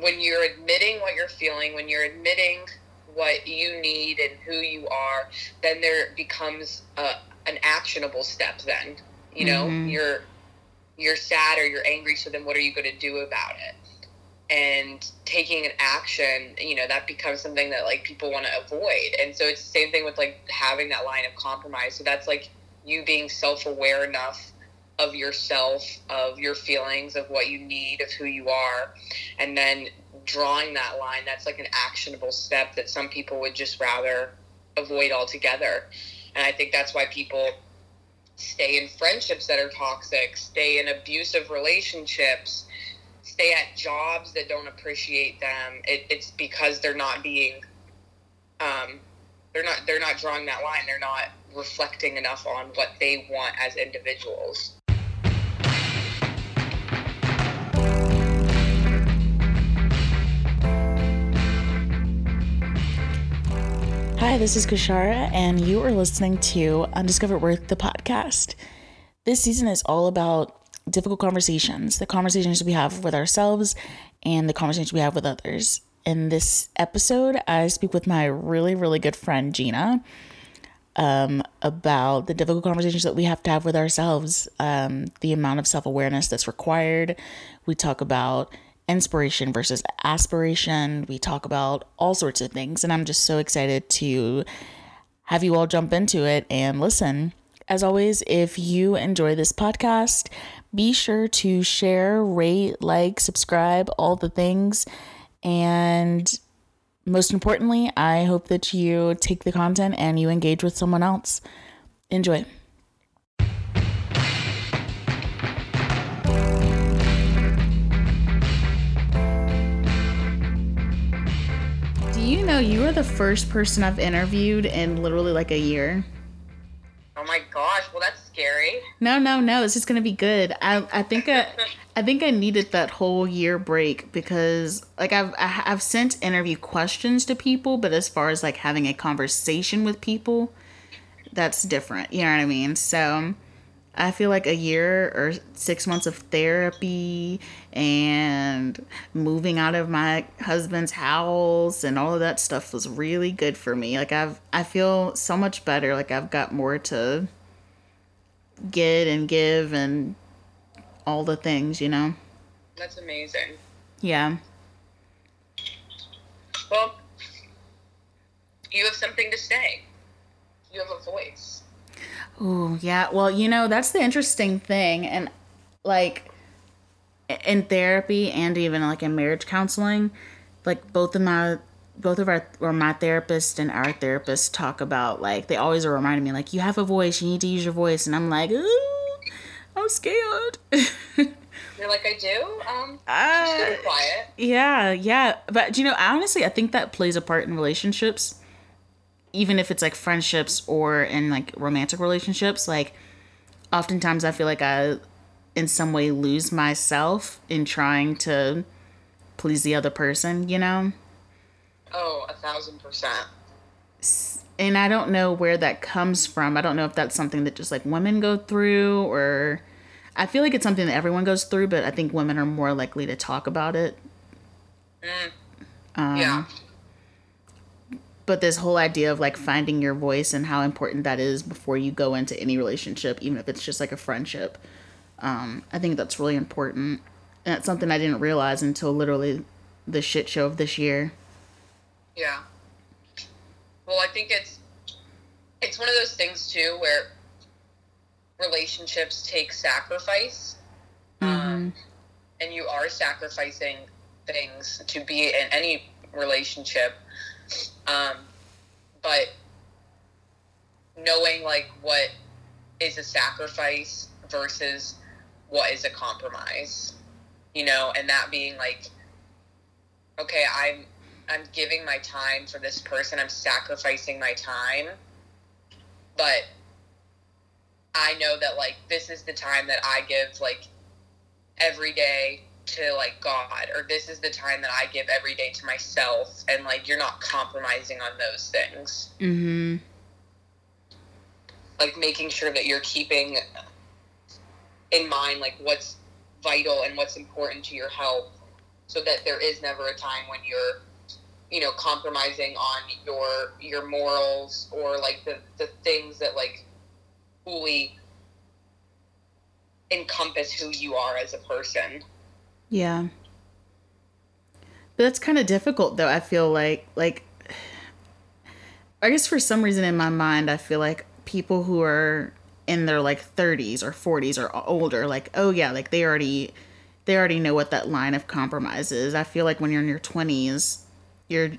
when you're admitting what you're feeling, when you're admitting what you need and who you are, then there becomes a, an actionable step. Then you know Mhm. you're you're sad or you're angry. So then, what are you going to do about it? And taking an action, you know, that becomes something that like people want to avoid. And so it's the same thing with like having that line of compromise. So that's like you being self aware enough of yourself, of your feelings, of what you need, of who you are, and then drawing that line. That's like an actionable step that some people would just rather avoid altogether. And I think that's why people stay in friendships that are toxic, stay in abusive relationships, stay at jobs that don't appreciate them. It, it's because they're not being, um, they're not they're not drawing that line. They're not reflecting enough on what they want as individuals. Hi, this is Kashara, and you are listening to Undiscovered Worth, the podcast. This season is all about difficult conversations, the conversations we have with ourselves and the conversations we have with others. In this episode, I speak with my really, really good friend, Gina, um, about the difficult conversations that we have to have with ourselves, um, the amount of self awareness that's required. We talk about inspiration versus aspiration. We talk about all sorts of things. And I'm just so excited to have you all jump into it and listen. As always, if you enjoy this podcast, be sure to share, rate, like, subscribe, all the things. And most importantly, I hope that you take the content and you engage with someone else. Enjoy. Know you are the first person I've interviewed in literally like a year? Oh my gosh! Well, that's scary. No, no, no. This is gonna be good. I, I think I, I think I needed that whole year break because like I've I- I've sent interview questions to people, but as far as like having a conversation with people, that's different. You know what I mean? So I feel like a year or six months of therapy and moving out of my husband's house and all of that stuff was really good for me. Like I've I feel so much better. Like I've got more to get and give and all the things, you know? That's amazing. Yeah. Well, you have something to say. You have a voice. Ooh, yeah. Well, you know, that's the interesting thing. And like in therapy and even like in marriage counseling, like both of my both of our or my therapist and our therapist talk about like they always are reminding me like you have a voice, you need to use your voice and I'm like, Ooh, I'm scared. You're like, I do. Um, uh, quiet. Yeah, yeah. But do you know, honestly, I think that plays a part in relationships. Even if it's like friendships or in like romantic relationships, like oftentimes I feel like I in some way lose myself in trying to please the other person, you know? Oh, a thousand percent. And I don't know where that comes from. I don't know if that's something that just like women go through or I feel like it's something that everyone goes through, but I think women are more likely to talk about it. Um, yeah. But this whole idea of like finding your voice and how important that is before you go into any relationship even if it's just like a friendship um, i think that's really important and it's something i didn't realize until literally the shit show of this year Yeah. Well, I think it's it's one of those things too where relationships take sacrifice, um, and you are sacrificing things to be in any relationship. Um, but knowing like what is a sacrifice versus what is a compromise, you know, and that being like, okay, I'm I'm giving my time for this person. I'm sacrificing my time. But I know that like this is the time that I give like every day to like God or this is the time that I give every day to myself and like you're not compromising on those things. mm-hmm Like making sure that you're keeping in mind like what's vital and what's important to your health so that there is never a time when you're you know compromising on your your morals or like the the things that like fully encompass who you are as a person yeah. But that's kind of difficult though i feel like like i guess for some reason in my mind i feel like people who are in their like 30s or 40s or older like oh yeah like they already they already know what that line of compromise is. I feel like when you're in your 20s you're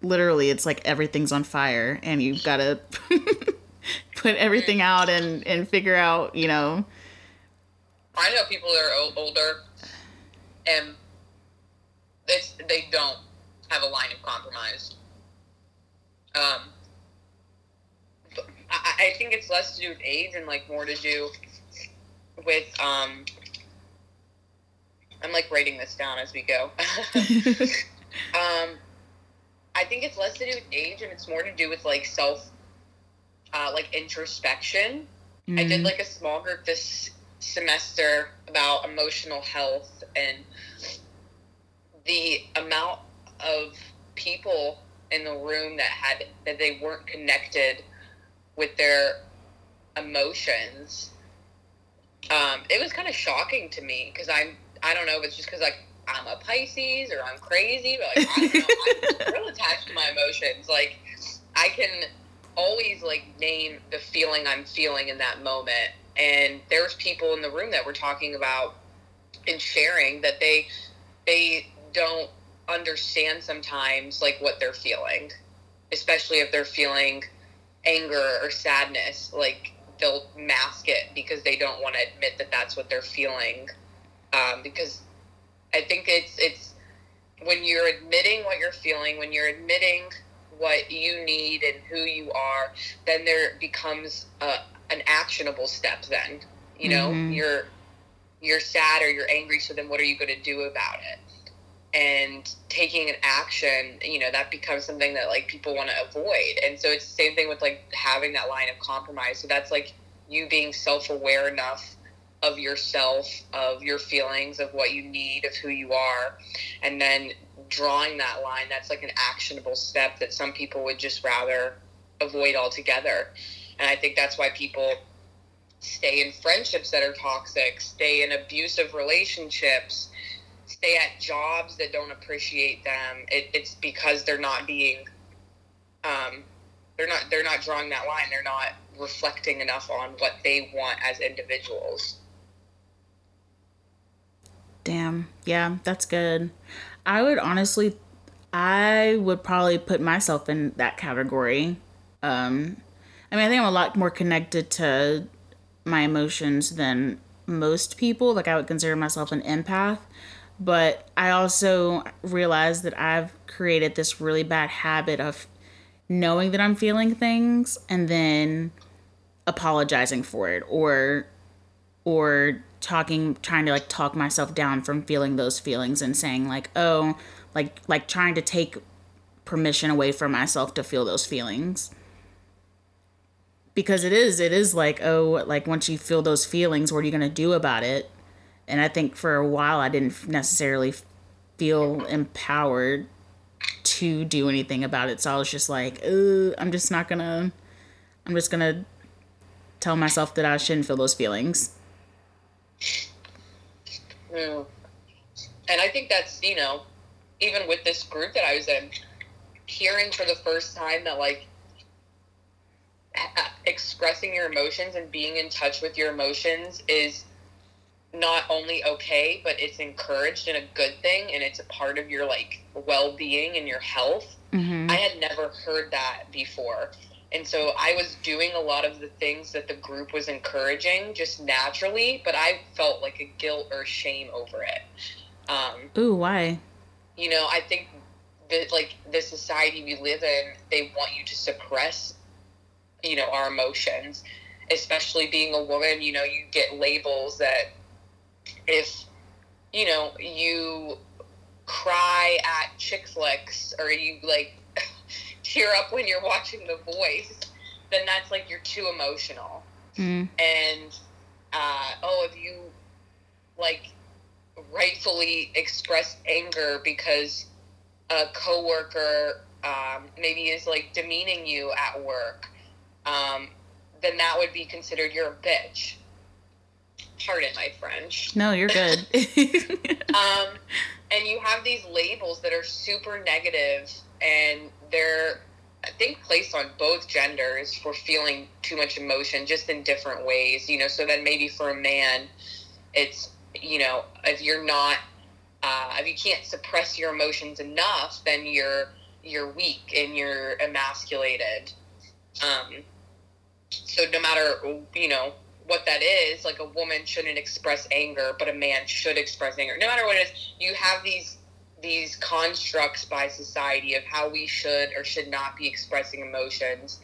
literally it's like everything's on fire and you've got to put everything out and and figure out you know? I know people that are older and it's, they don't have a line of compromise um I, I think it's less to do with age and like more to do with um I'm like writing this down as we go. um I think it's less to do with age and it's more to do with like self uh, like introspection. Mm-hmm. I did like a small group this semester about emotional health and the amount of people in the room that had that they weren't connected with their emotions um, it was kind of shocking to me because i'm i don't know if it's just because like I'm a Pisces or I'm crazy, but like I don't know, I'm real attached to my emotions. Like I can always like name the feeling I'm feeling in that moment. And there's people in the room that we're talking about and sharing that they they don't understand sometimes like what they're feeling, especially if they're feeling anger or sadness. Like they'll mask it because they don't want to admit that that's what they're feeling. Um, because I think it's it's when you're admitting what you're feeling, when you're admitting what you need and who you are, then there becomes a, an actionable step. Then you know mm-hmm. you're you're sad or you're angry. So then what are you going to do about it? And taking an action, you know, that becomes something that like people want to avoid. And so it's the same thing with like having that line of compromise. So that's like you being self aware enough of yourself, of your feelings, of what you need, of who you are, and then drawing that line. That's like an actionable step that some people would just rather avoid altogether. And I think that's why people stay in friendships that are toxic, stay in abusive relationships, stay at jobs that don't appreciate them. It, it's because they're not being, um, they're not they're not drawing that line. They're not reflecting enough on what they want as individuals. Damn. Yeah, that's good. I would honestly I would probably put myself in that category. Um I mean, I think I'm a lot more connected to my emotions than most people. Like I would consider myself an empath, but I also realize that I've created this really bad habit of knowing that I'm feeling things and then apologizing for it or or talking trying to like talk myself down from feeling those feelings and saying like oh like like trying to take permission away from myself to feel those feelings because it is it is like oh like once you feel those feelings what are you going to do about it? And i think for a while i didn't necessarily feel empowered to do anything about it. So i was just like oh i'm just not gonna i'm just gonna tell myself that i shouldn't feel those feelings. Mm. And I think that's, you know, even with this group that I was in, hearing for the first time that, like, expressing your emotions and being in touch with your emotions is not only okay, but it's encouraged and a good thing, and it's a part of your, like, well being and your health. Mm-hmm. I had never heard that before. And so I was doing a lot of the things that the group was encouraging just naturally, but I felt like a guilt or shame over it. Um, Ooh, why? You know, I think that like the society we live in, they want you to suppress, you know, our emotions. Especially being a woman, you know, you get labels that if, you know, you cry at chick flicks or you like tear up when you're watching The Voice, then that's like you're too emotional. Mm. And uh, oh, if you like rightfully express anger because a coworker um, maybe is like demeaning you at work, um, then that would be considered you're a bitch. Pardon my French. No, you're good. um, and you have these labels that are super negative and they're I think placed on both genders for feeling too much emotion just in different ways, you know. So then maybe for a man, it's you know if you're not uh, if you can't suppress your emotions enough, then you're you're weak and you're emasculated. Um, so no matter you know what that is, like a woman shouldn't express anger, but a man should express anger. No matter what it is, you have these these constructs by society of how we should or should not be expressing emotions.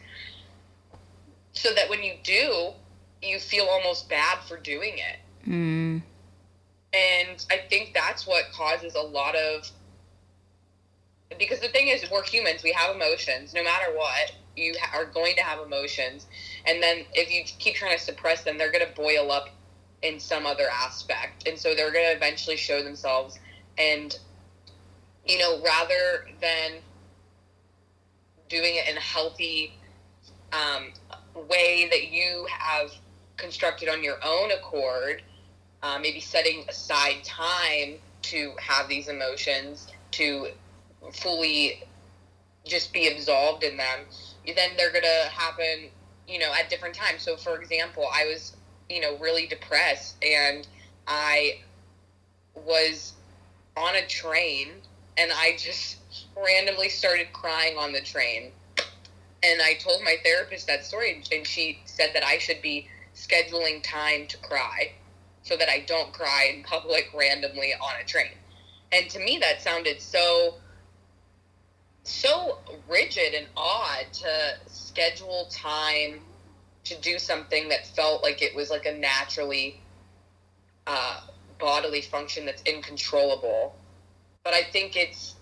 So that when you do, you feel almost bad for doing it. Mm. And I think that's what causes a lot of because the thing is we're humans we have emotions no matter what you ha- are going to have emotions and then if you keep trying to suppress them they're going to boil up in some other aspect. And so they're going to eventually show themselves. And you know rather than doing it in a healthy um, way that you have constructed on your own accord uh, maybe setting aside time to have these emotions to fully just be absolved in them then they're going to happen you know at different times. So for example i was you know really depressed and i was on a train and i just randomly started crying on the train. And i told my therapist that story and she said that i should be scheduling time to cry so that i don't cry in public randomly on a train. And to me that sounded so so rigid and odd to schedule time to do something that felt like it was like a naturally uh, bodily function that's uncontrollable. But I think it's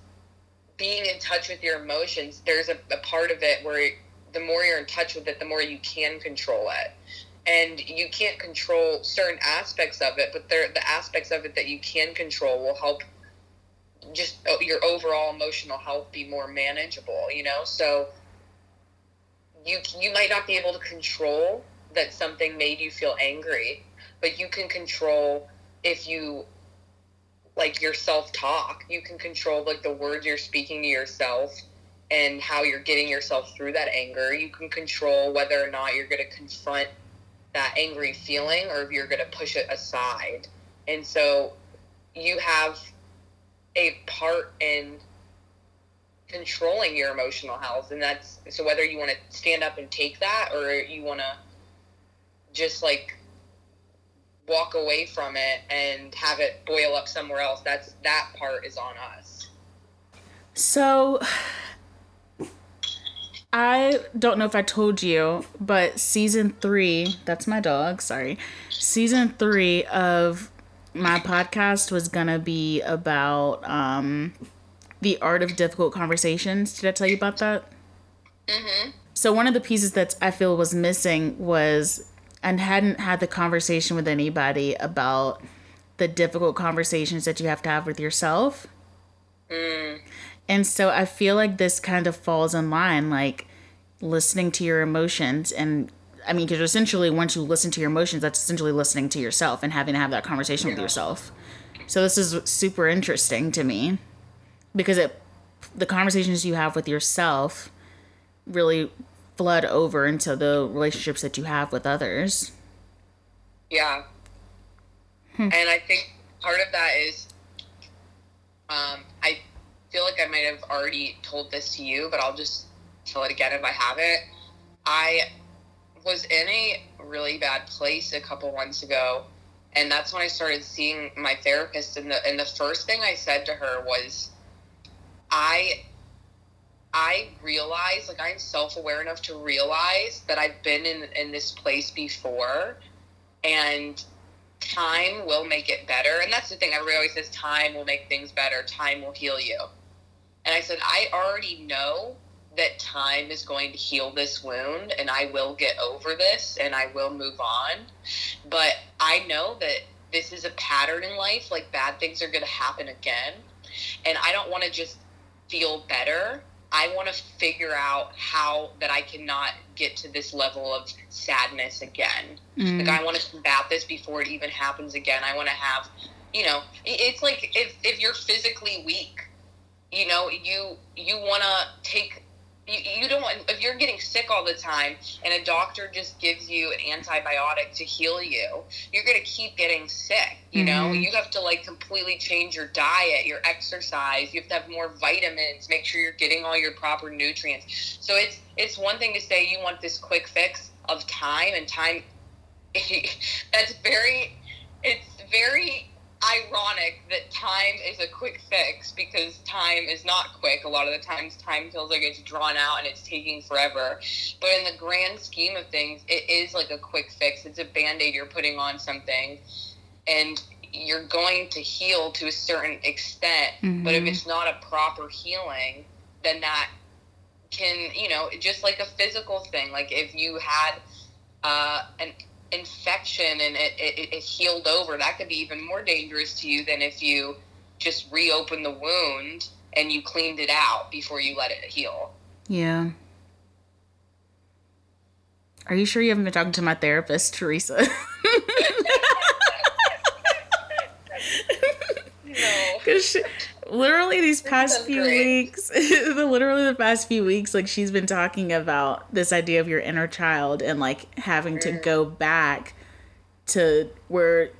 being in touch with your emotions. There's a, a part of it where the more you're in touch with it, the more you can control it. And you can't control certain aspects of it, but there, the aspects of it that you can control will help just your overall emotional health be more manageable you know? So you you might not be able to control that something made you feel angry but you can control if you like your self-talk. You can control like the words you're speaking to yourself and how you're getting yourself through that anger. You can control whether or not you're going to confront that angry feeling or if you're going to push it aside. And so you have a part in controlling your emotional health and that's so whether you want to stand up and take that or you want to just like walk away from it and have it boil up somewhere else that's that part is on us so I don't know if I told you, but season three, that's my dog, sorry. Season three of my podcast was gonna be about um, the art of difficult conversations. Did I tell you about that? Mm-hmm. So one of the pieces that I feel was missing was and hadn't had the conversation with anybody about the difficult conversations that you have to have with yourself. Mm. And so I feel like this kind of falls in line, like listening to your emotions and I mean, because essentially, once you listen to your emotions, that's essentially listening to yourself and having to have that conversation yeah. with yourself. So this is super interesting to me because it, the conversations you have with yourself, really flood over into the relationships that you have with others. Yeah. Hmm. And I think part of that is, um, I feel like I might have already told this to you, but I'll just tell it again if I haven't. I was in a really bad place a couple months ago and that's when I started seeing my therapist and the and the first thing I said to her was I I realize like I'm self-aware enough to realize that I've been in in this place before and time will make it better. And that's the thing everybody always says time will make things better. Time will heal you. And I said I already know that time is going to heal this wound and I will get over this and I will move on. But I know that this is a pattern in life. Like bad things are going to happen again. And I don't want to just feel better. I want to figure out how that I cannot get to this level of sadness again. Mm. Like I want to combat this before it even happens again. I want to have, you know, it's like if if you're physically weak, you know, you you want to take you, you don't want if you're getting sick all the time and a doctor just gives you an antibiotic to heal you you're going to keep getting sick you mm-hmm. know you have to like completely change your diet your exercise. You have to have more vitamins make sure you're getting all your proper nutrients. So it's it's one thing to say you want this quick fix of time and time. That's very it's very ironic that time is a quick fix because time is not quick. A lot of the times, time feels like it's drawn out and it's taking forever. But in the grand scheme of things, it is like a quick fix. It's a band aid you're putting on something, and you're going to heal to a certain extent. Mm-hmm. But if it's not a proper healing, then that can, you know, just like a physical thing. Like if you had uh, an infection and it, it, it healed over, that could be even more dangerous to you than if you just reopened the wound and you cleaned it out before you let it heal. Yeah. Are you sure you haven't been talking to my therapist, Teresa? no. Because literally these past few great. weeks, the literally the past few weeks, like she's been talking about this idea of your inner child and like having to mm. go back to where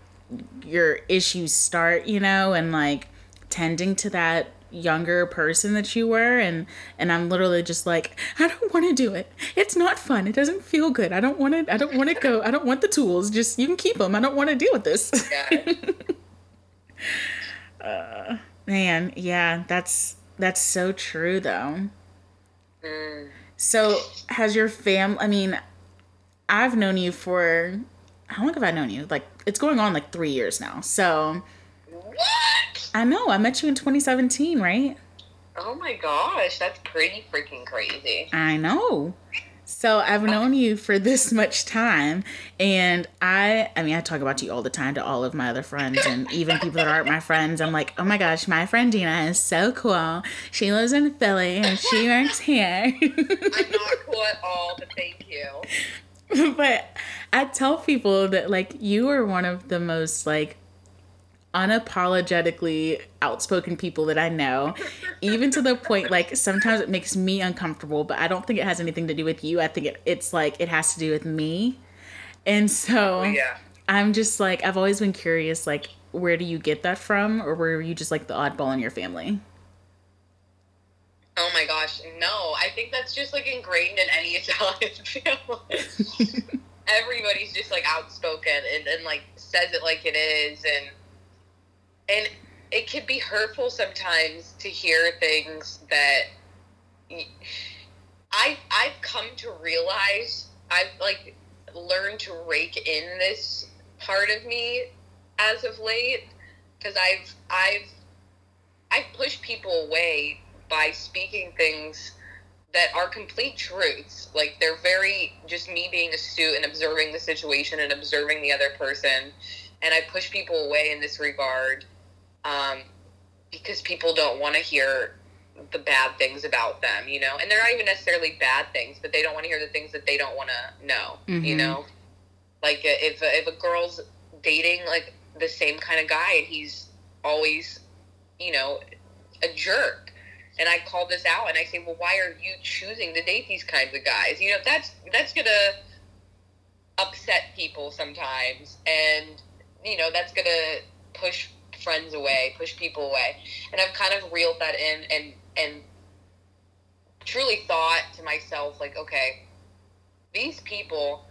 your issues start, you know, and like tending to that younger person that you were and and I'm literally just like I don't want to do it. It's not fun. It doesn't feel good. I don't want to I don't want to go. I don't want the tools. Just you can keep them. I don't want to deal with this. Yeah. uh Man, yeah, that's that's so true though. Mm. So, has your fam I mean, I've known you for how long have I known you? Like it's going on like 3 years now. So What? I know. I met you in 2017, right? Oh my gosh, that's pretty freaking crazy. I know. So I've known you for this much time, and I, I mean, I talk about you all the time to all of my other friends, and even people that aren't my friends. I'm like, oh my gosh, my friend Gina is so cool. She lives in Philly and she works here. I'm not cool at all, but thank you. but I tell people that like you are one of the most like unapologetically outspoken people that I know, even to the point like sometimes it makes me uncomfortable, but I don't think it has anything to do with you. I think it, it's like it has to do with me. And so oh, yeah. I'm just like I've always been curious like where do you get that from or were you just like the oddball in your family? Oh my gosh, no. I think that's just like ingrained in any Italian family. Everybody's just like outspoken and, and like says it like it is and and it can be hurtful sometimes to hear things that I I've come to realize I've like learned to rake in this part of me as of late because I've I've I've pushed people away by speaking things that are complete truths. Like they're very just me being astute and observing the situation and observing the other person. And I push people away in this regard um, because people don't want to hear the bad things about them, you know, and they're not even necessarily bad things, but they don't want to hear the things that they don't want to know, mm-hmm. you know, like uh, if if a girl's dating like the same kind of guy and he's always, you know, a jerk, and I call this out and I say, well, why are you choosing to date these kinds of guys? You know, that's that's gonna upset people sometimes, and you know that's gonna push friends away, push people away. And I've kind of reeled that in and and truly thought to myself like, okay, these people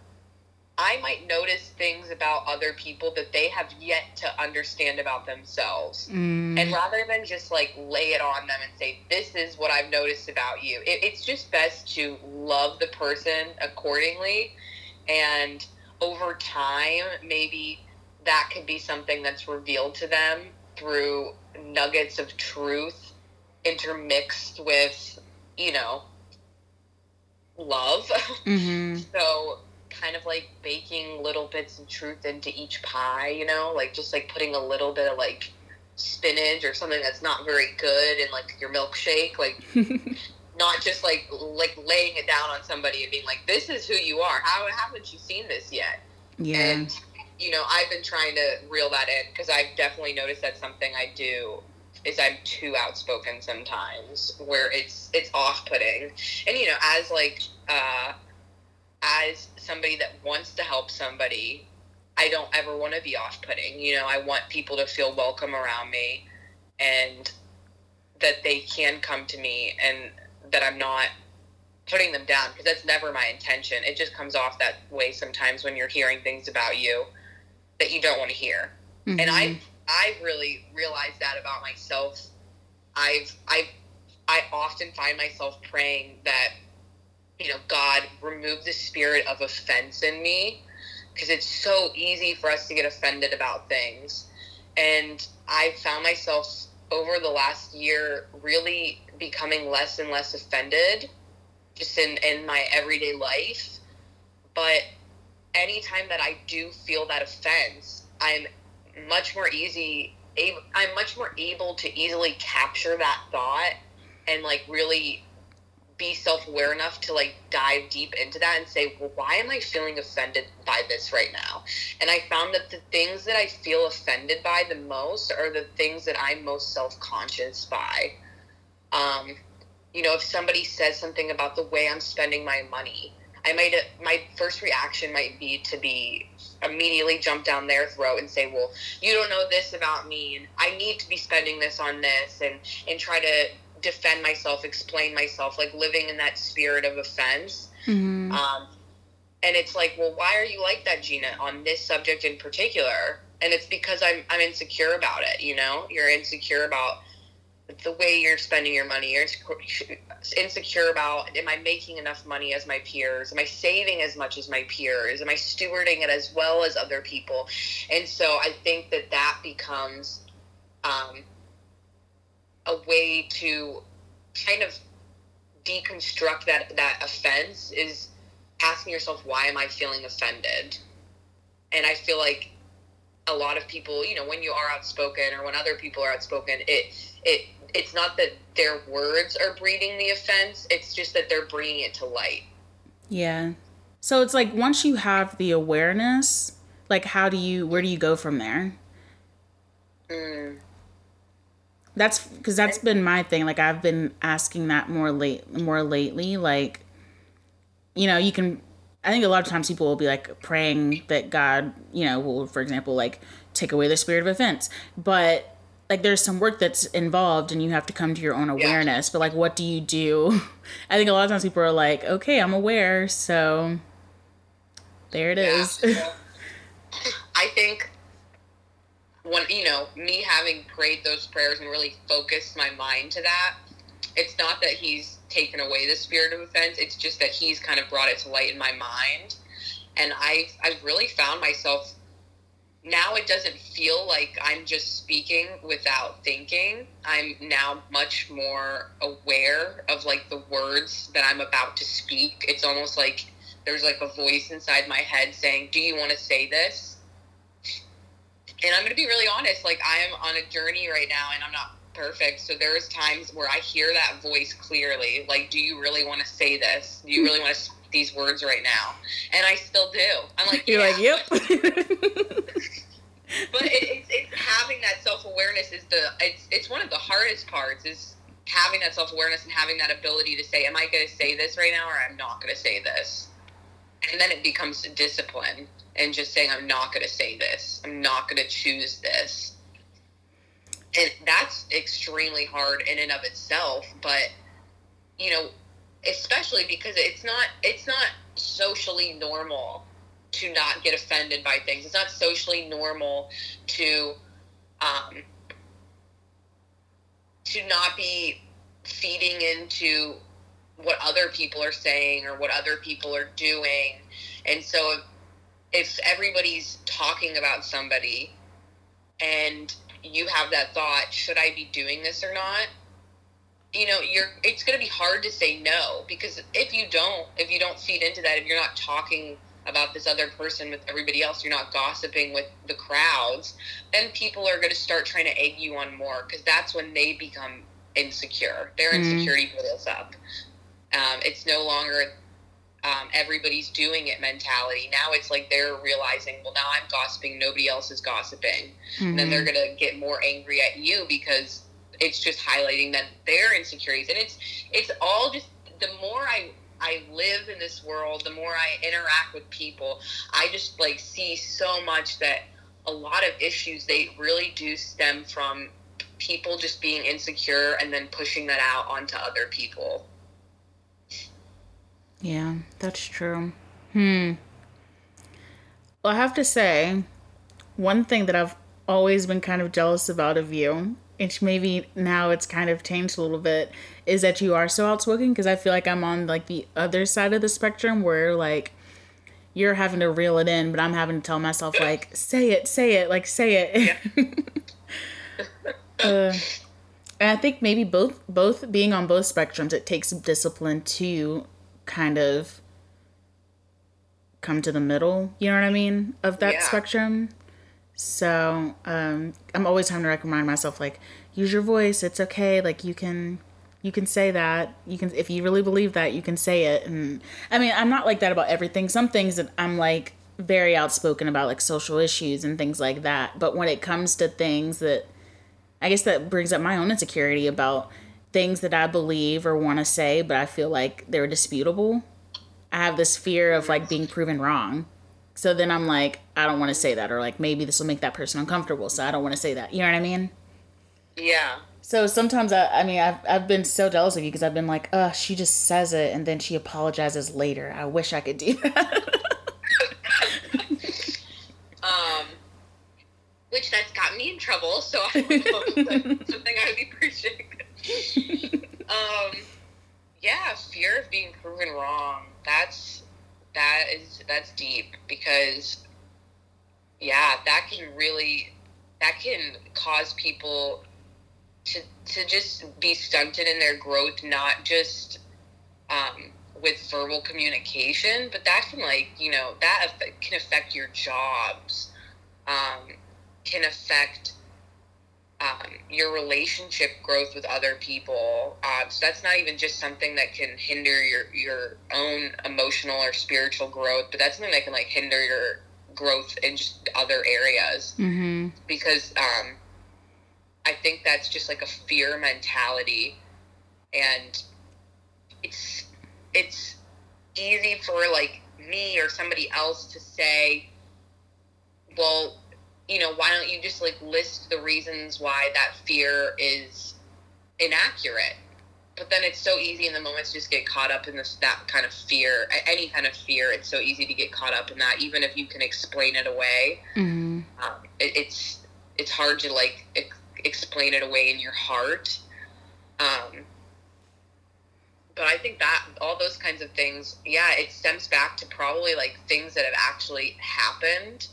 I might notice things about other people that they have yet to understand about themselves. Mm. And rather than just like lay it on them and say, this is what I've noticed about you, it, it's just best to love the person accordingly. And over time, maybe that could be something that's revealed to them through nuggets of truth intermixed with, you know, love. Mm-hmm. so kind of like baking little bits of truth into each pie, you know, like just like putting a little bit of like spinach or something that's not very good in like your milkshake, like not just like like laying it down on somebody and being like, "This is who you are." How haven't you seen this yet? Yeah. And you know, I've been trying to reel that in because I've definitely noticed that's something I do is I'm too outspoken sometimes where it's it's off putting. And you know, as like uh as somebody that wants to help somebody, I don't ever want to be off putting. You know, I want people to feel welcome around me and that they can come to me and that I'm not putting them down because that's never my intention. It just comes off that way sometimes when you're hearing things about you that you don't want to hear. Mm-hmm. And I I've really realized that about myself. I've I I often find myself praying that you know God remove the spirit of offense in me because it's so easy for us to get offended about things. And I've found myself over the last year really becoming less and less offended just in, in my everyday life. But anytime that I do feel that offense, I'm much more easy I'm much more able to easily capture that thought and like really be self-aware enough to like dive deep into that and say well why am i feeling offended by this right now? And i found that the things that i feel offended by the most are the things that i'm most self-conscious by. Um, you know if somebody says something about the way i'm spending my money i might my first reaction might be to be immediately jump down their throat and say well you don't know this about me and i need to be spending this on this and and try to defend myself, explain myself, like living in that spirit of offense. Mm-hmm. Um, and it's like, well, why are you like that, Gina, on this subject in particular? And it's because I'm I'm insecure about it. You know, you're insecure about the way you're spending your money. You're insecure about am I making enough money as my peers? Am I saving as much as my peers? Am I stewarding it as well as other people? And so I think that that becomes um, a way to kind of deconstruct that that offense is asking yourself why am i feeling offended and i feel like a lot of people you know when you are outspoken or when other people are outspoken it it it's not that their words are breeding the offense it's just that they're bringing it to light. Yeah. So it's like once you have the awareness like how do you where do you go from there? Mm. That's because that's been my thing. Like i've been asking that more late more lately. Like you know you can i think a lot of times people will be like praying that god you know will for example like take away the spirit of offense. But like there's some work that's involved and you have to come to your own awareness yeah. but like what do you do i think a lot of times people are like okay i'm aware so there it yeah. is. i think when you know me having prayed those prayers and really focused my mind to that it's not that he's taken away the spirit of offense it's just that he's kind of brought it to light in my mind and i i've really found myself now it doesn't feel like i'm just speaking without thinking i'm now much more aware of like the words that i'm about to speak it's almost like there's like a voice inside my head saying do you want to say this and I'm going to be really honest. Like I am on a journey right now, and I'm not perfect. So there's times where I hear that voice clearly. Like, do you really want to say this? Do you really want to these words right now? And I still do. I'm like, you're yeah. like, yep. but it, it's, it's having that self awareness is the it's it's one of the hardest parts is having that self awareness and having that ability to say, am I going to say this right now, or I'm not going to say this? And then it becomes discipline and just saying, I'm not going to say this. I'm not going to choose this. And that's extremely hard in and of itself. But, you know, especially because it's not, it's not socially normal to not get offended by things. It's not socially normal to, um, to not be feeding into what other people are saying or what other people are doing. And so if everybody's talking about somebody and you have that thought, should I be doing this or not? You know, you're it's going to be hard to say no because if you don't, if you don't feed into that, if you're not talking about this other person with everybody else. You're not gossiping with the crowds. Then people are going to start trying to egg you on more because that's when they become insecure. Their Mhm. insecurity builds up. Um, it's no longer um, everybody's doing it mentality. Now it's like they're realizing, well, now I'm gossiping, nobody else is gossiping. And then Mm-hmm. they're going to get more angry at you because it's just highlighting that their insecurities. And it's it's all just the more I I live in this world, the more I interact with people, I just like see so much that a lot of issues they really do stem from people just being insecure and then pushing that out onto other people. Yeah, that's true. Hmm. Well, I have to say, one thing that I've always been kind of jealous about of you, which maybe now it's kind of changed a little bit, is that you are so outspoken because I feel like I'm on like the other side of the spectrum where like you're having to reel it in, but I'm having to tell myself like, say it, say it, like say it. uh, and I think maybe both both being on both spectrums, it takes discipline to kind of come to the middle. You know what I mean of that Yeah. spectrum. So um, I'm always having to remind myself like, use your voice. It's okay. Like you can you can say that you can if you really believe that you can say it and i mean i'm not like that about everything some things that i'm like very outspoken about like social issues and things like that but when it comes to things that i guess that brings up my own insecurity about things that i believe or want to say but i feel like they're disputable i have this fear of like being proven wrong so then i'm like i don't want to say that or like maybe this will make that person uncomfortable so i don't want to say that you know what i mean Yeah. so sometimes I, I mean, I've, I've been so jealous of you because I've been like, uh, she just says it and then she apologizes later. I wish I could do that. Um, which that's got me in trouble, so I don't know if that's something I would be appreciate. um, yeah, fear of being proven wrong. That's that is that's deep because yeah, that can really that can cause people to to just be stunted in their growth, not just um, with verbal communication, but that can like you know that can affect your jobs, um, can affect um, your relationship growth with other people. Um, so that's not even just something that can hinder your your own emotional or spiritual growth, but that's something that can like hinder your growth in just other areas mm-hmm. because um, I think that's just like a fear mentality, and it's it's easy for like me or somebody else to say, well, you know, why don't you just like list the reasons why that fear is inaccurate? But then it's so easy in the moment to just get caught up in this that kind of fear, any kind of fear. It's so easy to get caught up in that, even if you can explain it away Mm-hmm. um, it, it's it's hard to like ex- explain it away in your heart. Um, but I think that all those kinds of things, yeah, it stems back to probably like things that have actually happened,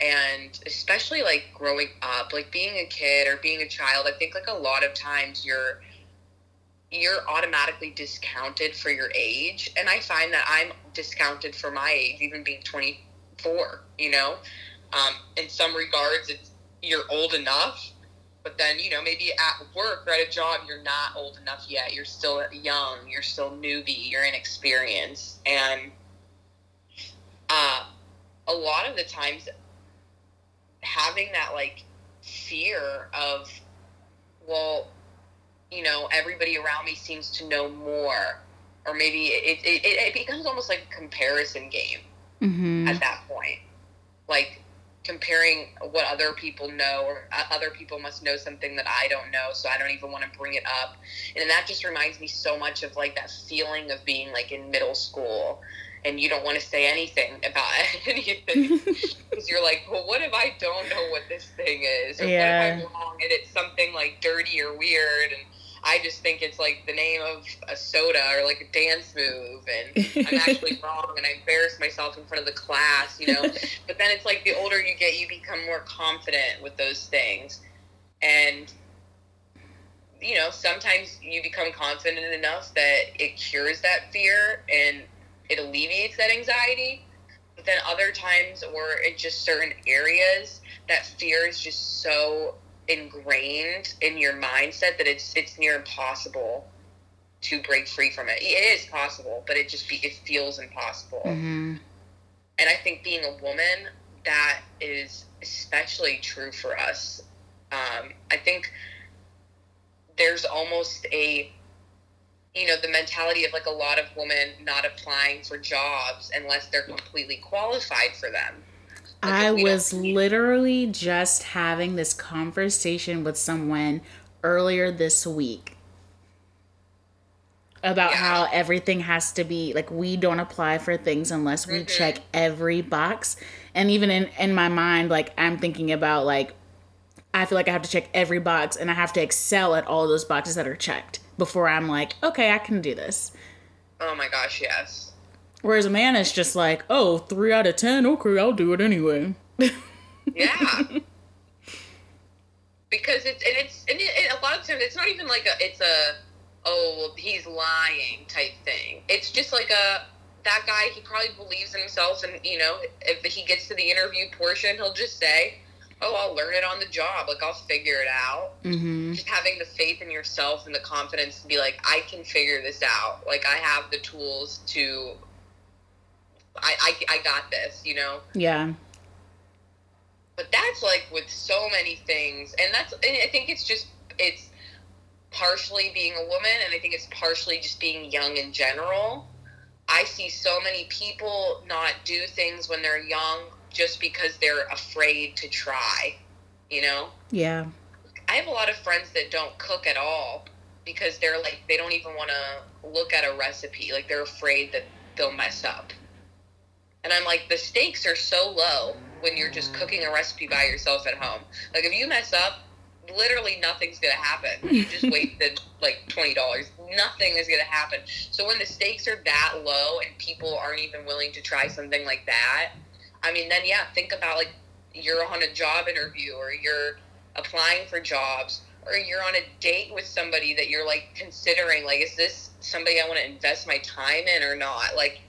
and especially like growing up, like being a kid or being a child. I think like a lot of times you're you're automatically discounted for your age, and I find that I'm discounted for my age, even being 24. You know, um, in some regards, it's you're old enough, but then you know maybe at work or at a job you're not old enough yet. You're still young. You're still newbie. You're inexperienced, and uh, a lot of the times having that like fear of well you know everybody around me seems to know more or maybe it, it, it, becomes almost like a comparison game Mm-hmm. at that point. Like comparing what other people know, or uh, other people must know something that I don't know, so I don't even want to bring it up. And that just reminds me so much of like that feeling of being like in middle school and you don't want to say anything about anything because you're like, well, what if I don't know what this thing is? Or Yeah. what if I'm wrong and it's something like dirty or weird and I just think it's like the name of a soda or like a dance move, and I'm actually wrong, and I embarrass myself in front of the class, you know. but then it's like the older you get, you become more confident with those things, and you know sometimes you become confident enough that it cures that fear and it alleviates that anxiety. But then other times or in just certain areas that fear is just so ingrained in your mindset that it's it's near impossible to break free from it. It is possible, but it just be, it feels impossible. Mm-hmm. And I think being a woman, that is especially true for us. Um, I think there's almost a you know the mentality of like a lot of women not applying for jobs unless they're completely qualified for them Like, I was literally just having this conversation with someone earlier this week about Yeah. how everything has to be like we don't apply for things unless we Mhm. check every box. And even in in my mind like I'm thinking about like I feel like I have to check every box and I have to excel at all those boxes that are checked before I'm like, okay, I can do this. oh my gosh yes Whereas a man is just like, oh, three out of ten, okay, I'll do it anyway. yeah because it's and it's and it, a lot of times it's not even like a it's a oh he's lying type thing it's just like a that guy he probably believes in himself and you know if he gets to the interview portion he'll just say oh i'll learn it on the job. Like i'll figure it out. Mm-hmm. just having the faith in yourself and the confidence to be like i can figure this out. Like i have the tools to i i, I got this you know? Yeah. but that's like with so many things. And that's and i think it's just it's partially being a woman and i think it's partially just being young in general. I see so many people not do things when they're young just because they're afraid to try you know Yeah. I have a lot of friends that don't cook at all because they're like they don't even want to look at a recipe. Like they're afraid that they'll mess up. And I'm like, the stakes are so low when you're just cooking a recipe by yourself at home. Like if you mess up, literally nothing's gonna happen. You just wasted like twenty dollars. Nothing is gonna happen. So when the stakes are that low and people aren't even willing to try something like that, I mean, then yeah, think about like you're on a job interview or you're applying for jobs or you're on a date with somebody that you're like considering like is this somebody i want to invest my time in or not like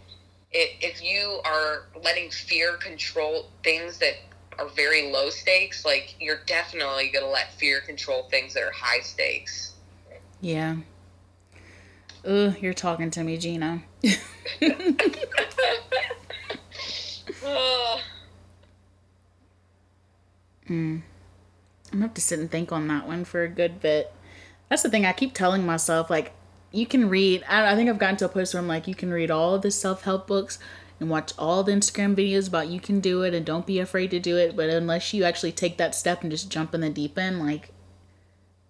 if, if you are letting fear control things that are very low stakes like you're definitely going to let fear control things that are high stakes Yeah. Ooh, you're talking to me, Gina. Ugh. Mm. I'm gonna have to sit and think on that one for a good bit. That's the thing I keep telling myself. Like, you can read. I, I think I've gotten to a place where I'm like, you can read all the self help books and watch all the Instagram videos about you can do it and don't be afraid to do it. But unless you actually take that step and just jump in the deep end, like,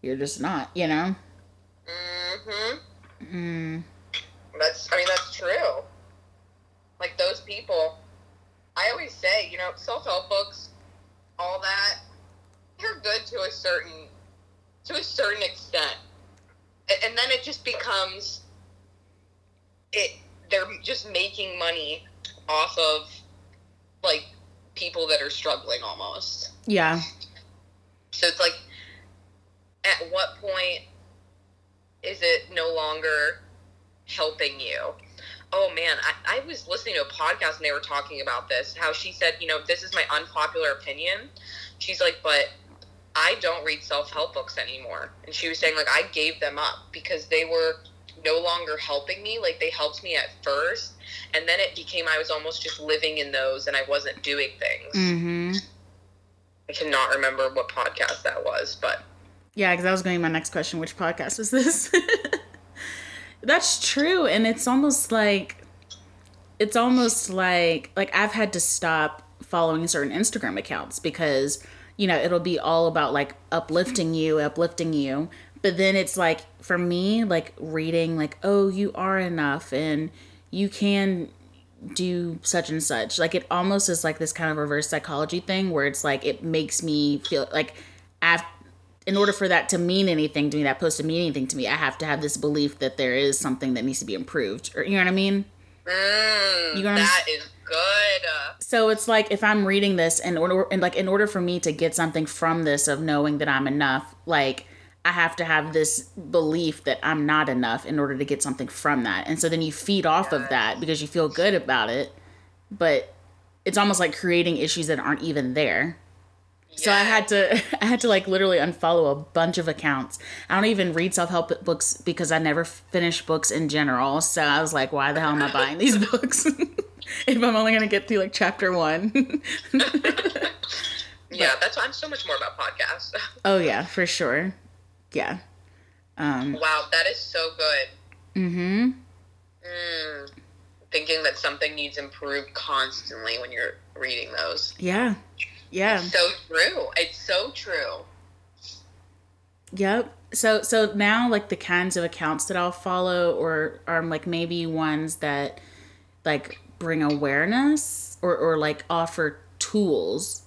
you're just not. You know. Mm-hmm. Mm. That's, I mean, that's true. Like those people, I always say, you know, self help books, all that, they're good to a certain, to a certain extent, and then it just becomes, it. They're just making money off of, like, people that are struggling almost. Yeah. So it's like, at what point is it no longer helping you? Oh man, I, I was listening to a podcast and they were talking about this. How she said, you know, this is my unpopular opinion. She's like, but I don't read self help books anymore. And she was saying, like, I gave them up because they were no longer helping me. Like, they helped me at first. And then it became I was almost just living in those and I wasn't doing things. Mm-hmm. I cannot remember what podcast that was, but Yeah, because that was going to be my next question. Which podcast is this? That's true, and it's almost like it's almost like like I've had to stop following certain Instagram accounts because you know it'll be all about like uplifting you, uplifting you, but then it's like for me like reading like oh you are enough and you can do such and such. Like it almost is like this kind of reverse psychology thing where it's like it makes me feel like I've in order for that to mean anything to me, that post to mean anything to me, I have to have this belief that there is something that needs to be improved. Or you know what I mean? Mm, You gonna- that is good. So it's like if I'm reading this in order and like in order for me to get something from this of knowing that I'm enough, like I have to have this belief that I'm not enough in order to get something from that. And so then you feed off of that because you feel good about it. But it's almost like creating issues that aren't even there. So I had to I had to like literally unfollow a bunch of accounts. I don't even read self-help books because I never finish books in general. So I was like, why the hell am I buying these books if I'm only going to get through like chapter 1? yeah, that's why I'm so much more about podcasts. oh yeah, for sure. Yeah. Um Wow, that is so good. Mhm. Mm, thinking that something needs improved constantly when you're reading those. Yeah. Yeah. It's so true. It's so true. Yep. So so now like the kinds of accounts that I'll follow or are like maybe ones that like bring awareness or or like offer tools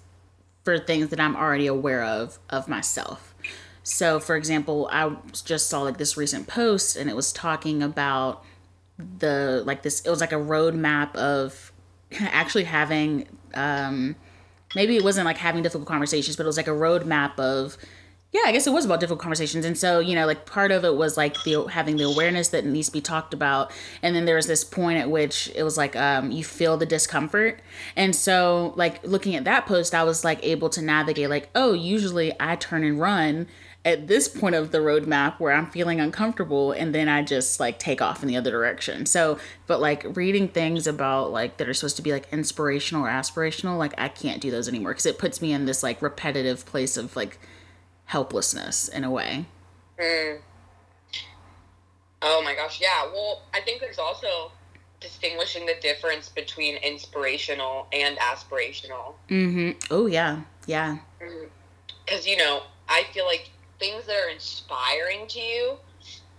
for things that I'm already aware of of myself. So for example, I just saw like this recent post and it was talking about the like this it was like a roadmap of actually having um maybe it wasn't like having difficult conversations, but it was like a roadmap of yeah, I guess it was about difficult conversations. And so, you know, like part of it was like the having the awareness that needs to be talked about. And then there was this point at which it was like um you feel the discomfort. And so like looking at that post, I was like able to navigate like, oh, usually I turn and run at this point of the roadmap where I'm feeling uncomfortable and then I just like take off in the other direction. So, but like reading things about like that are supposed to be like inspirational or aspirational, like I can't do those anymore because it puts me in this like repetitive place of like helplessness in a way. Mm. Oh my gosh, yeah. Well, I think there's also distinguishing the difference between inspirational and aspirational. Mm-hmm. Oh yeah, yeah. Because you know, I feel like things that are inspiring to you,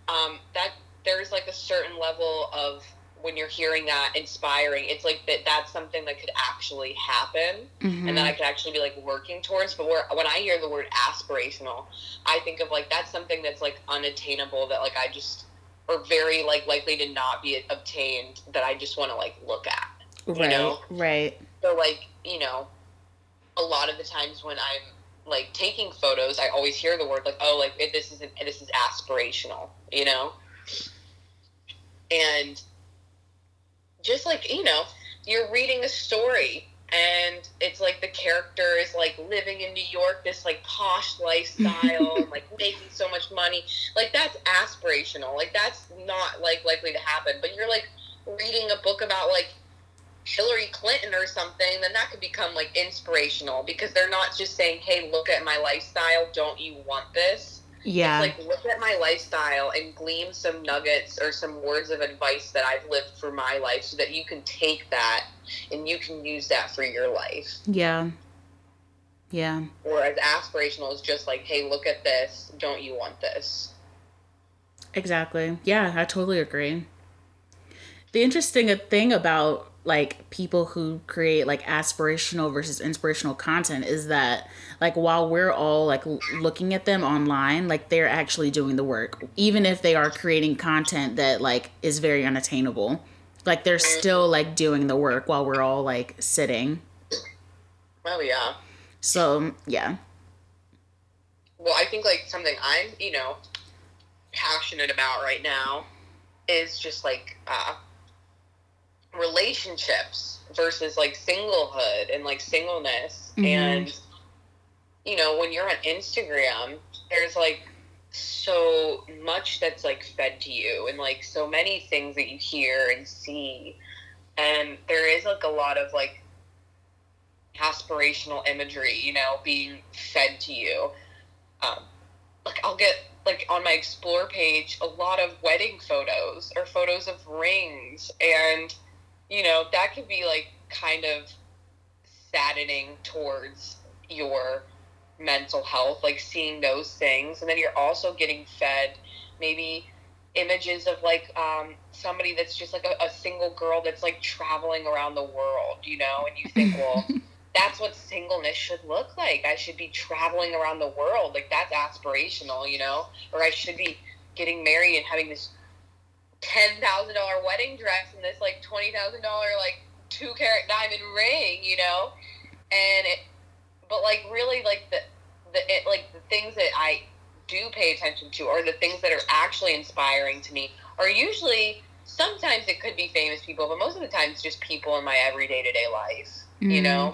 um, that there's like a certain level of when you're hearing that inspiring, it's like that that's something that could actually happen Mm-hmm. and that I could actually be like working towards. But where, when I hear the word aspirational, I think of like that's something that's like unattainable that like I just or very like likely to not be obtained that I just want to like look at. You right, know? right. So like, you know, a lot of the times when I'm like taking photos, I always hear the word like, "Oh, like this is this is aspirational," you know. And just like you know, you're reading a story, and it's like the character is like living in New York, this like posh lifestyle, and like making so much money. Like that's aspirational. Like that's not like likely to happen. But you're like reading a book about like Hillary Clinton or something, then that could become like inspirational because they're not just saying, "Hey, look at my lifestyle. Don't you want this?" Yeah. It's like look at my lifestyle and glean some nuggets or some words of advice that I've lived for my life, so that you can take that and you can use that for your life. yeah. Yeah. Whereas aspirational is just like, "Hey, look at this. Don't you want this?" Exactly. Yeah, I totally agree. The interesting thing about like people who create like aspirational versus inspirational content is that like while we're all like l- looking at them online, like they're actually doing the work even if they are creating content that like is very unattainable. Like they're still like doing the work while we're all like sitting. Oh yeah. So, yeah. Well, I think like something I'm, you know, passionate about right now is just like uh, relationships versus like singlehood and like singleness. Mhm. And, you know, when you're on Instagram, there's like so much that's like fed to you and like so many things that you hear and see. And there is like a lot of like aspirational imagery, you know, being fed to you. Um, like I'll get like on my explore page a lot of wedding photos or photos of rings and you know that could be like kind of saddening towards your mental health like seeing those things and then you're also getting fed maybe images of like um, somebody that's just like a, a single girl that's like traveling around the world you know and you think well that's what singleness should look like. I should be traveling around the world. Like that's aspirational, you know? Or I should be getting married and having this ten thousand dollar wedding dress and this like twenty thousand dollar like two carat diamond ring, you know? And it but like really like the the it, like the things that I do pay attention to or the things that are actually inspiring to me are usually sometimes it could be famous people, but most of the time it's just people in my everyday to day life mm-hmm. you know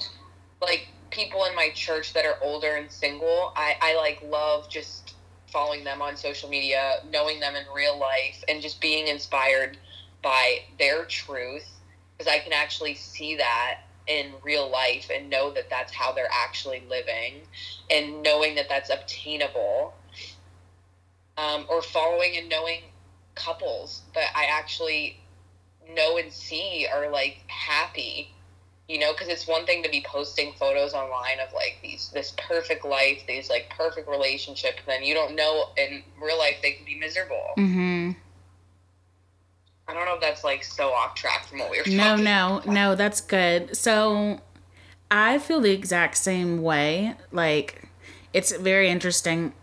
like people in my church that are older and single i i like love just following them on social media knowing them in real life and just being inspired by their truth because i can actually see that in real life and know that that's how they're actually living and knowing that that's obtainable um, or following and knowing couples that i actually know and see are like happy you know because it's one thing to be posting photos online of like these this perfect life these like perfect relationship then you don't know in real life they can be miserable mm-hmm. i don't know if that's like so off track from what we were no no about. no that's good so i feel the exact same way like it's very interesting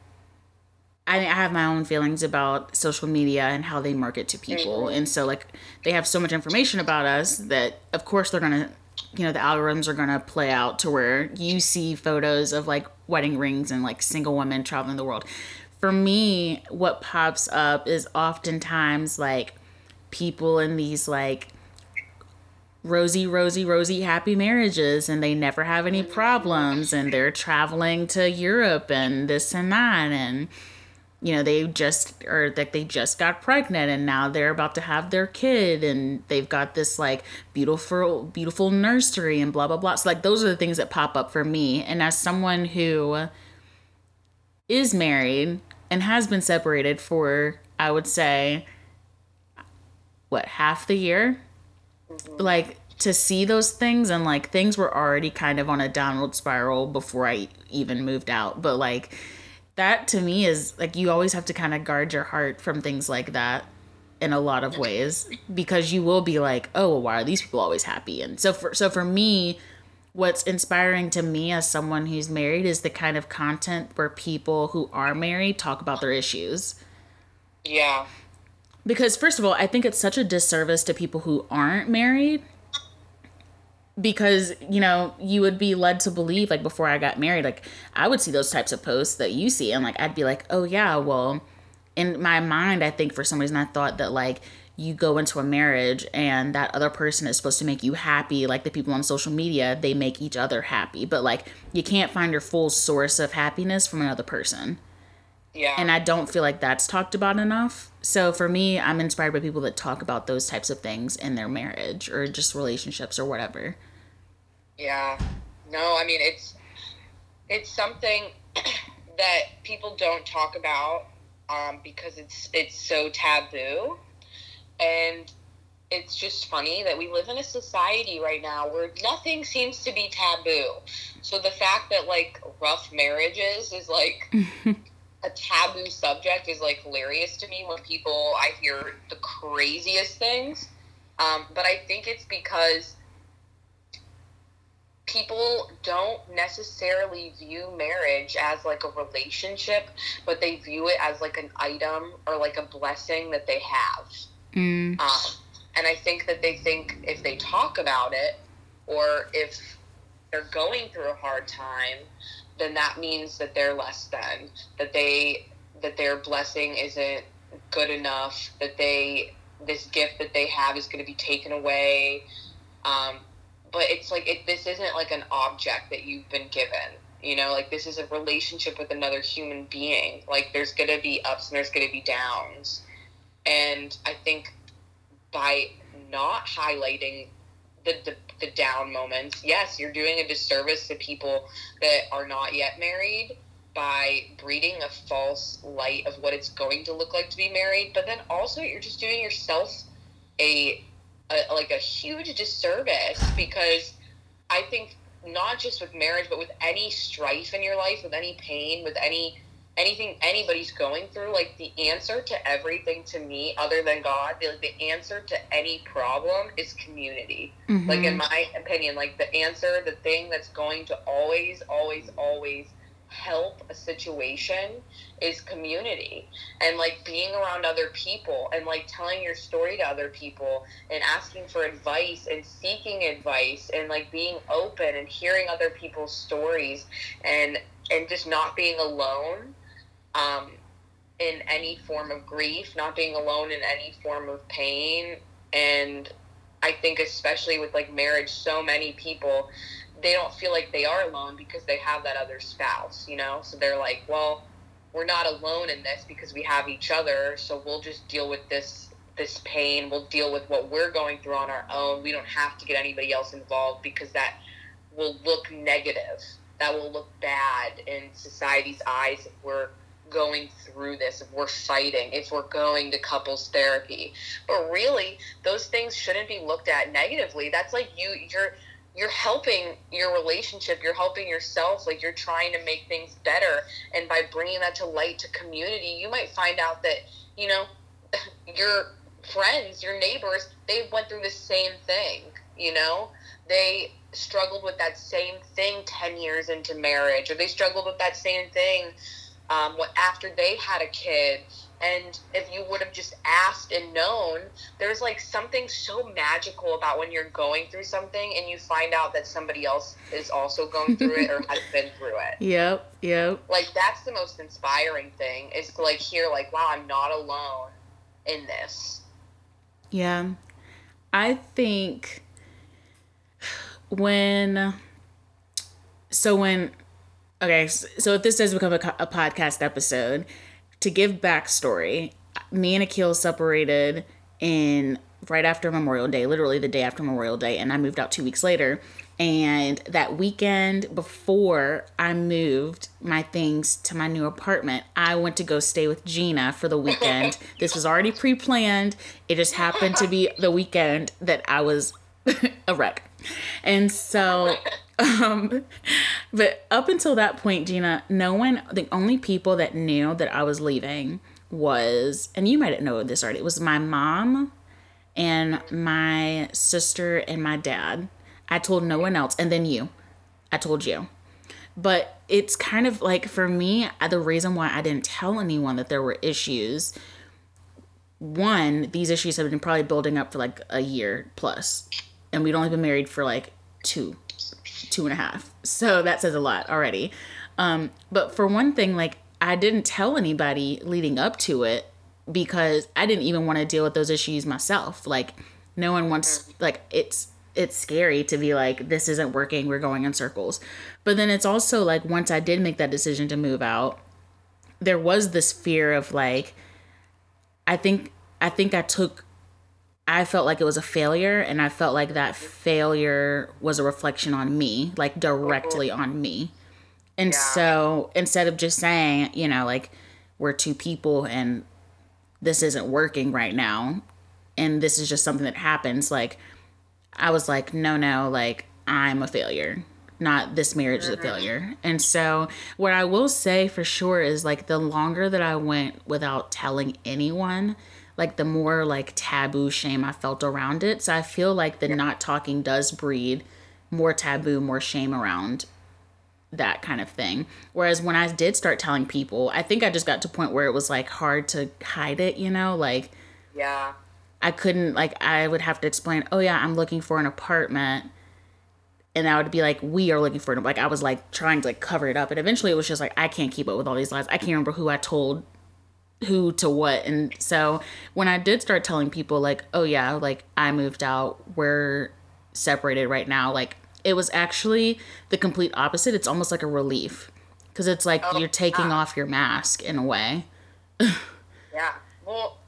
I, I have my own feelings about social media and how they market to people. Mm-hmm. And so, like, they have so much information about us that, of course, they're going to, you know, the algorithms are going to play out to where you see photos of like wedding rings and like single women traveling the world. For me, what pops up is oftentimes like people in these like rosy, rosy, rosy happy marriages and they never have any problems and they're traveling to Europe and this and that. And, you know they just or like they just got pregnant and now they're about to have their kid and they've got this like beautiful beautiful nursery and blah blah blah. So like those are the things that pop up for me. And as someone who is married and has been separated for i would say what half the year? Mm-hmm. like to see those things and like things were already kind of on a downward spiral before i even moved out. But like that to me is like you always have to kind of guard your heart from things like that in a lot of ways because you will be like, oh, well, why are these people always happy? And so for so for me, what's inspiring to me as someone who's married is the kind of content where people who are married talk about their issues. Yeah. Because first of all, I think it's such a disservice to people who aren't married because you know you would be led to believe like before i got married like i would see those types of posts that you see and like i'd be like oh yeah well in my mind i think for some reason i thought that like you go into a marriage and that other person is supposed to make you happy like the people on social media they make each other happy but like you can't find your full source of happiness from another person yeah and i don't feel like that's talked about enough so for me i'm inspired by people that talk about those types of things in their marriage or just relationships or whatever yeah. No, I mean it's it's something that people don't talk about um, because it's it's so taboo, and it's just funny that we live in a society right now where nothing seems to be taboo. So the fact that like rough marriages is like a taboo subject is like hilarious to me when people I hear the craziest things. Um, but I think it's because people don't necessarily view marriage as like a relationship, but they view it as like an item or like a blessing that they have. Mm. Um, and I think that they think if they talk about it or if they're going through a hard time, then that means that they're less than, that they that their blessing isn't good enough, that they this gift that they have is going to be taken away. Um, but it's like it, this isn't like an object that you've been given you know like this is a relationship with another human being like there's gonna be ups and there's gonna be downs and i think by not highlighting the, the, the down moments. Yes you're doing a disservice to people that are not yet married by breeding a false light of what it's going to look like to be married but then also you're just doing yourself a a, like a huge disservice because I think not just with marriage, but with any strife in your life, with any pain, with any anything anybody's going through, like the answer to everything to me, other than God, the, the answer to any problem is community. Mm-hmm. Like in my opinion, like the answer, the thing that's going to always, always, always help a situation is community and like being around other people and like telling your story to other people and asking for advice and seeking advice and like being open and hearing other people's stories and and just not being alone um, in any form of grief not being alone in any form of pain and I think especially with like marriage, so many people they don't feel like they are alone because they have that other spouse, you know? So they're like, well, we're not alone in this because we have each other, so we'll just deal with this this pain. We'll deal with what we're going through on our own. We don't have to get anybody else involved because that will look negative. That will look bad in society's eyes if we're going through this, if we're fighting, if we're going to couples therapy. But really, those things shouldn't be looked at negatively. That's like you you're you're helping your relationship you're helping yourself like you're trying to make things better and by bringing that to light to community you might find out that you know your friends your neighbors they went through the same thing you know they struggled with that same thing 10 years into marriage or they struggled with that same thing um, what after they had a kid and if you would have just asked and known, there's like something so magical about when you're going through something and you find out that somebody else is also going through it or has been through it. Yep, yep. Like that's the most inspiring thing is to like hear like, wow, I'm not alone in this. Yeah. I think when so when okay, so if this does become a, a podcast episode, to give backstory, me and Akil separated in right after Memorial Day, literally the day after Memorial Day, and I moved out two weeks later. And that weekend before I moved my things to my new apartment, I went to go stay with Gina for the weekend. this was already pre planned. It just happened to be the weekend that I was a wreck. And so um, but up until that point, Gina, no one, the only people that knew that I was leaving was, and you might know this already, it was my mom and my sister and my dad. I told no one else, and then you. I told you. But it's kind of like for me, the reason why I didn't tell anyone that there were issues. One, these issues have been probably building up for like a year plus, and we'd only been married for like two two and a half. So that says a lot already. Um, but for one thing, like I didn't tell anybody leading up to it because I didn't even want to deal with those issues myself. Like no one wants like it's it's scary to be like this isn't working, we're going in circles. But then it's also like once I did make that decision to move out, there was this fear of like I think I think I took I felt like it was a failure and I felt like that failure was a reflection on me, like directly on me. And yeah. so instead of just saying, you know, like we're two people and this isn't working right now and this is just something that happens, like I was like, no, no, like I'm a failure. Not this marriage is a mm-hmm. failure. And so, what I will say for sure is like the longer that I went without telling anyone, like the more like taboo shame I felt around it. So I feel like the not talking does breed more taboo, more shame around that kind of thing. Whereas when I did start telling people, I think I just got to a point where it was like hard to hide it, you know, like yeah. I couldn't like I would have to explain, "Oh yeah, I'm looking for an apartment." And I would be like, "We are looking for an like I was like trying to like cover it up, and eventually it was just like I can't keep up with all these lies. I can't remember who I told who to what. And so when I did start telling people, like, oh yeah, like I moved out, we're separated right now, like it was actually the complete opposite. It's almost like a relief because it's like oh, you're taking yeah. off your mask in a way. yeah. Well,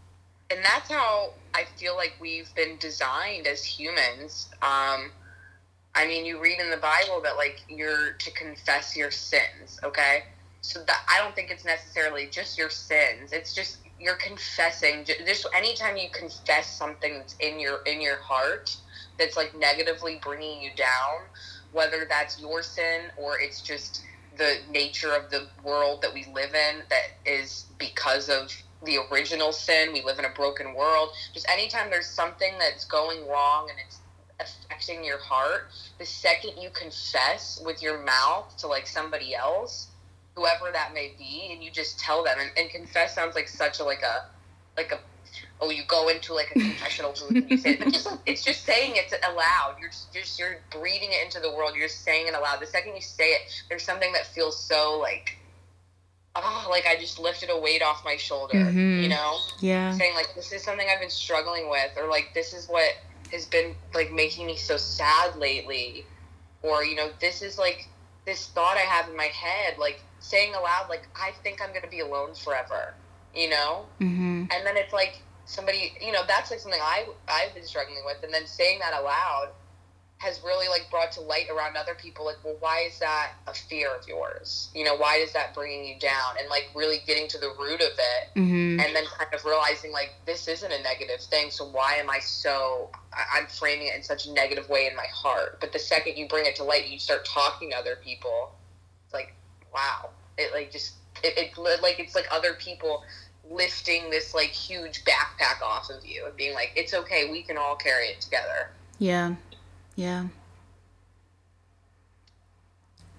and that's how I feel like we've been designed as humans. Um, I mean, you read in the Bible that like you're to confess your sins, okay? So that I don't think it's necessarily just your sins. It's just you're confessing. Just anytime you confess something that's in your in your heart that's like negatively bringing you down, whether that's your sin or it's just the nature of the world that we live in that is because of the original sin. We live in a broken world. Just anytime there's something that's going wrong and it's affecting your heart, the second you confess with your mouth to like somebody else, whoever that may be, and you just tell them. And, and confess sounds like such a like a like a oh you go into like a confessional booth and you say it. but just it's just saying it aloud. You're just, just you're breathing it into the world. You're just saying it aloud. The second you say it, there's something that feels so like oh like I just lifted a weight off my shoulder. Mm-hmm. You know, yeah, saying like this is something I've been struggling with, or like this is what has been like making me so sad lately or you know this is like this thought i have in my head like saying aloud like i think i'm gonna be alone forever you know Mm-hmm. and then it's like somebody you know that's like something i i've been struggling with and then saying that aloud has really like brought to light around other people like well why is that a fear of yours you know why is that bringing you down and like really getting to the root of it Mm-hmm. and then kind of realizing like this isn't a negative thing so why am i so I- i'm framing it in such a negative way in my heart but the second you bring it to light you start talking to other people it's like wow it like just it, it like it's like other people lifting this like huge backpack off of you and being like it's okay we can all carry it together Yeah. Yeah.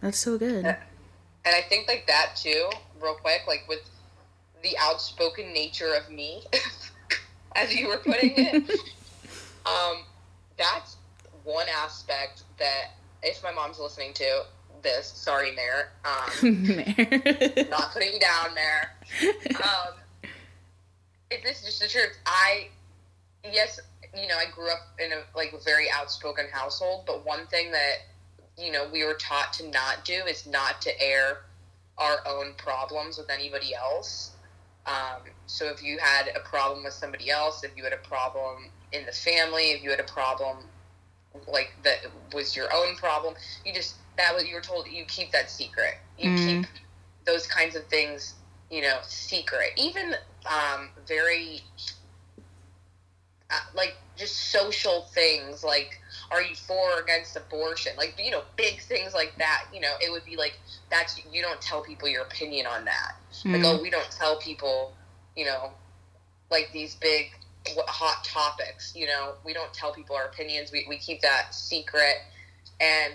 That's so good. And i think like that too real quick like with the outspoken nature of me as you were putting it um that's one aspect that if my mom's listening to this. Sorry mayor. Um not putting you down Mayor. um if this is just the truth i yes you know i grew up in a like very outspoken household but one thing that you know we were taught to not do is not to air our own problems with anybody else. Um, so if you had a problem with somebody else if you had a problem in the family if you had a problem like that was your own problem you just that was you were told you keep that secret. You Mhm. keep those kinds of things you know secret. Even um, very uh, like just social things like are you for or against abortion? Like you know big things like that. You know it would be like that's you don't tell people your opinion on that. Like Mm. oh we don't tell people you know like these big hot topics. You know we don't tell people our opinions. We, we keep that secret. And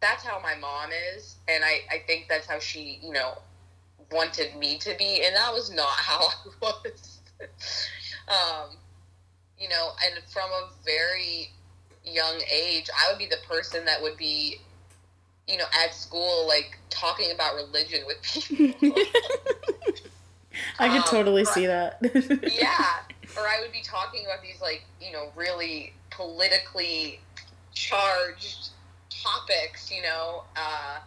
that's how my mom is and I, I think that's how she you know wanted me to be and that was not how i was um you know and from a very young age i would be the person that would be you know at school like talking about religion with people I could Um, totally right. see that. yeah or i would be talking about these like you know really politically charged topics you know uh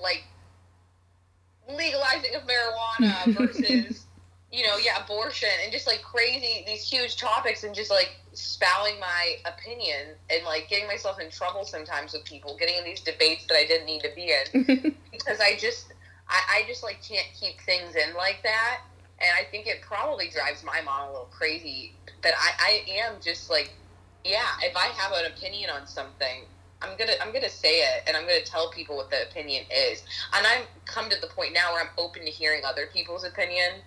like legalizing of marijuana versus you know yeah abortion and just like crazy these huge topics and just like spouting my opinion and like getting myself in trouble sometimes with people getting in these debates that i didn't need to be in because I just I, I just like can't keep things in like that. And I think it probably drives my mom a little crazy that I, I am just like, yeah, if I have an opinion on something, I'm gonna I'm gonna say it and I'm gonna tell people what the opinion is. And I'm come to the point now where I'm open to hearing other people's opinion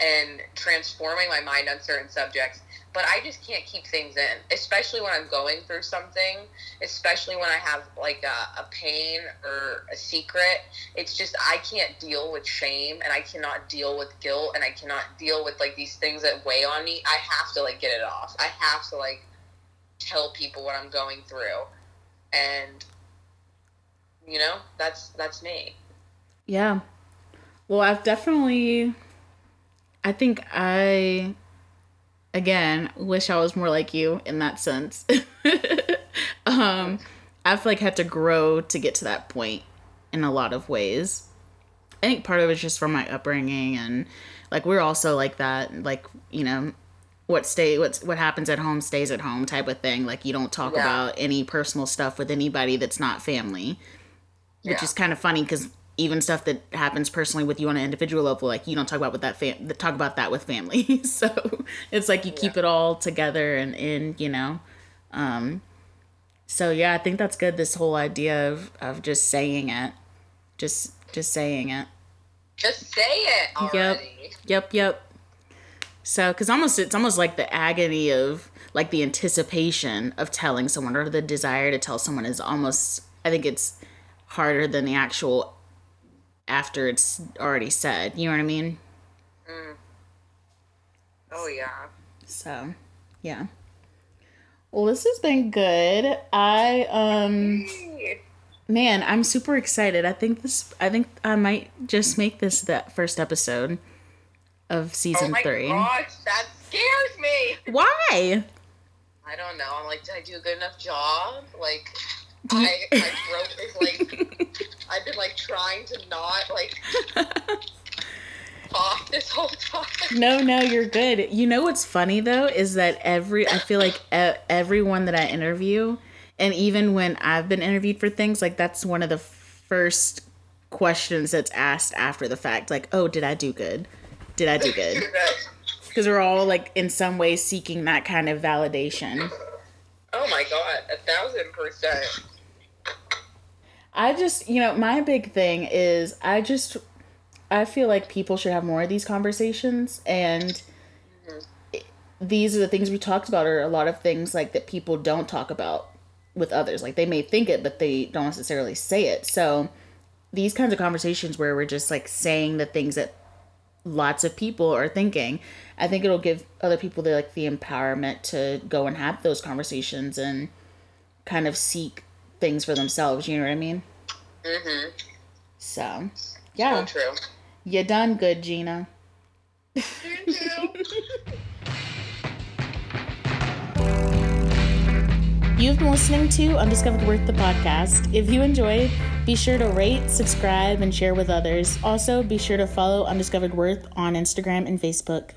and transforming my mind on certain subjects. But I just can't keep things in, especially when I'm going through something, especially when I have like a, a pain or a secret. It's just I can't deal with shame and I cannot deal with guilt and I cannot deal with like these things that weigh on me. I have to like get it off. I have to like tell people what I'm going through. And you know, that's that's me. Yeah. Well, I've definitely. I think I, again, wish I was more like you in that sense. um, I've like had to grow to get to that point in a lot of ways. I think part of it's just from my upbringing and like we're also like that, like you know, what stay what's what happens at home stays at home type of thing. Like you don't talk Yeah. about any personal stuff with anybody that's not family which Yeah. is kind of funny because even stuff that happens personally with you on an individual level, like you don't talk about with that fam- talk about that with family. so it's like you keep it all together and in, you know. Um, so yeah, I think that's good. This whole idea of of just saying it, just just saying it. Just say it already. Yep, yep. So, because almost it's almost like the agony of like the anticipation of telling someone or the desire to tell someone is almost. I think it's harder than the actual after it's already said. You know what I mean? Oh yeah. So, yeah. Well, this has been good. I um man, I'm super excited. I think this I think I might just make this the first episode of Oh season my 3. gosh, that scares me. Why? I don't know. I'm like, did I do a good enough job? Like, I my throat is like, I've been like trying to not like cough this whole time. No, no, you're good. You know what's funny though is that every I feel like everyone that I interview, and even when I've been interviewed for things, like that's one of the first questions that's asked after the fact. Like, oh, did I do good? Did I do good? Because we're all like in some way seeking that kind of validation. Oh my god, a thousand percent. I just, you know, my big thing is I just I feel like people should have more of these conversations and mm-hmm. these are the things we talked about are a lot of things like that people don't talk about with others. Like they may think it but they don't necessarily say it. So these kinds of conversations where we're just like saying the things that lots of people are thinking, I think it'll give other people the like the empowerment to go and have those conversations and kind of seek things for themselves, you know what I mean? Mhm. So, yeah. So true. You done good, Gina. You. You've been listening to Undiscovered Worth, the podcast. If you enjoyed, be sure to rate, subscribe, and share with others. Also, be sure to follow Undiscovered Worth on Instagram and Facebook.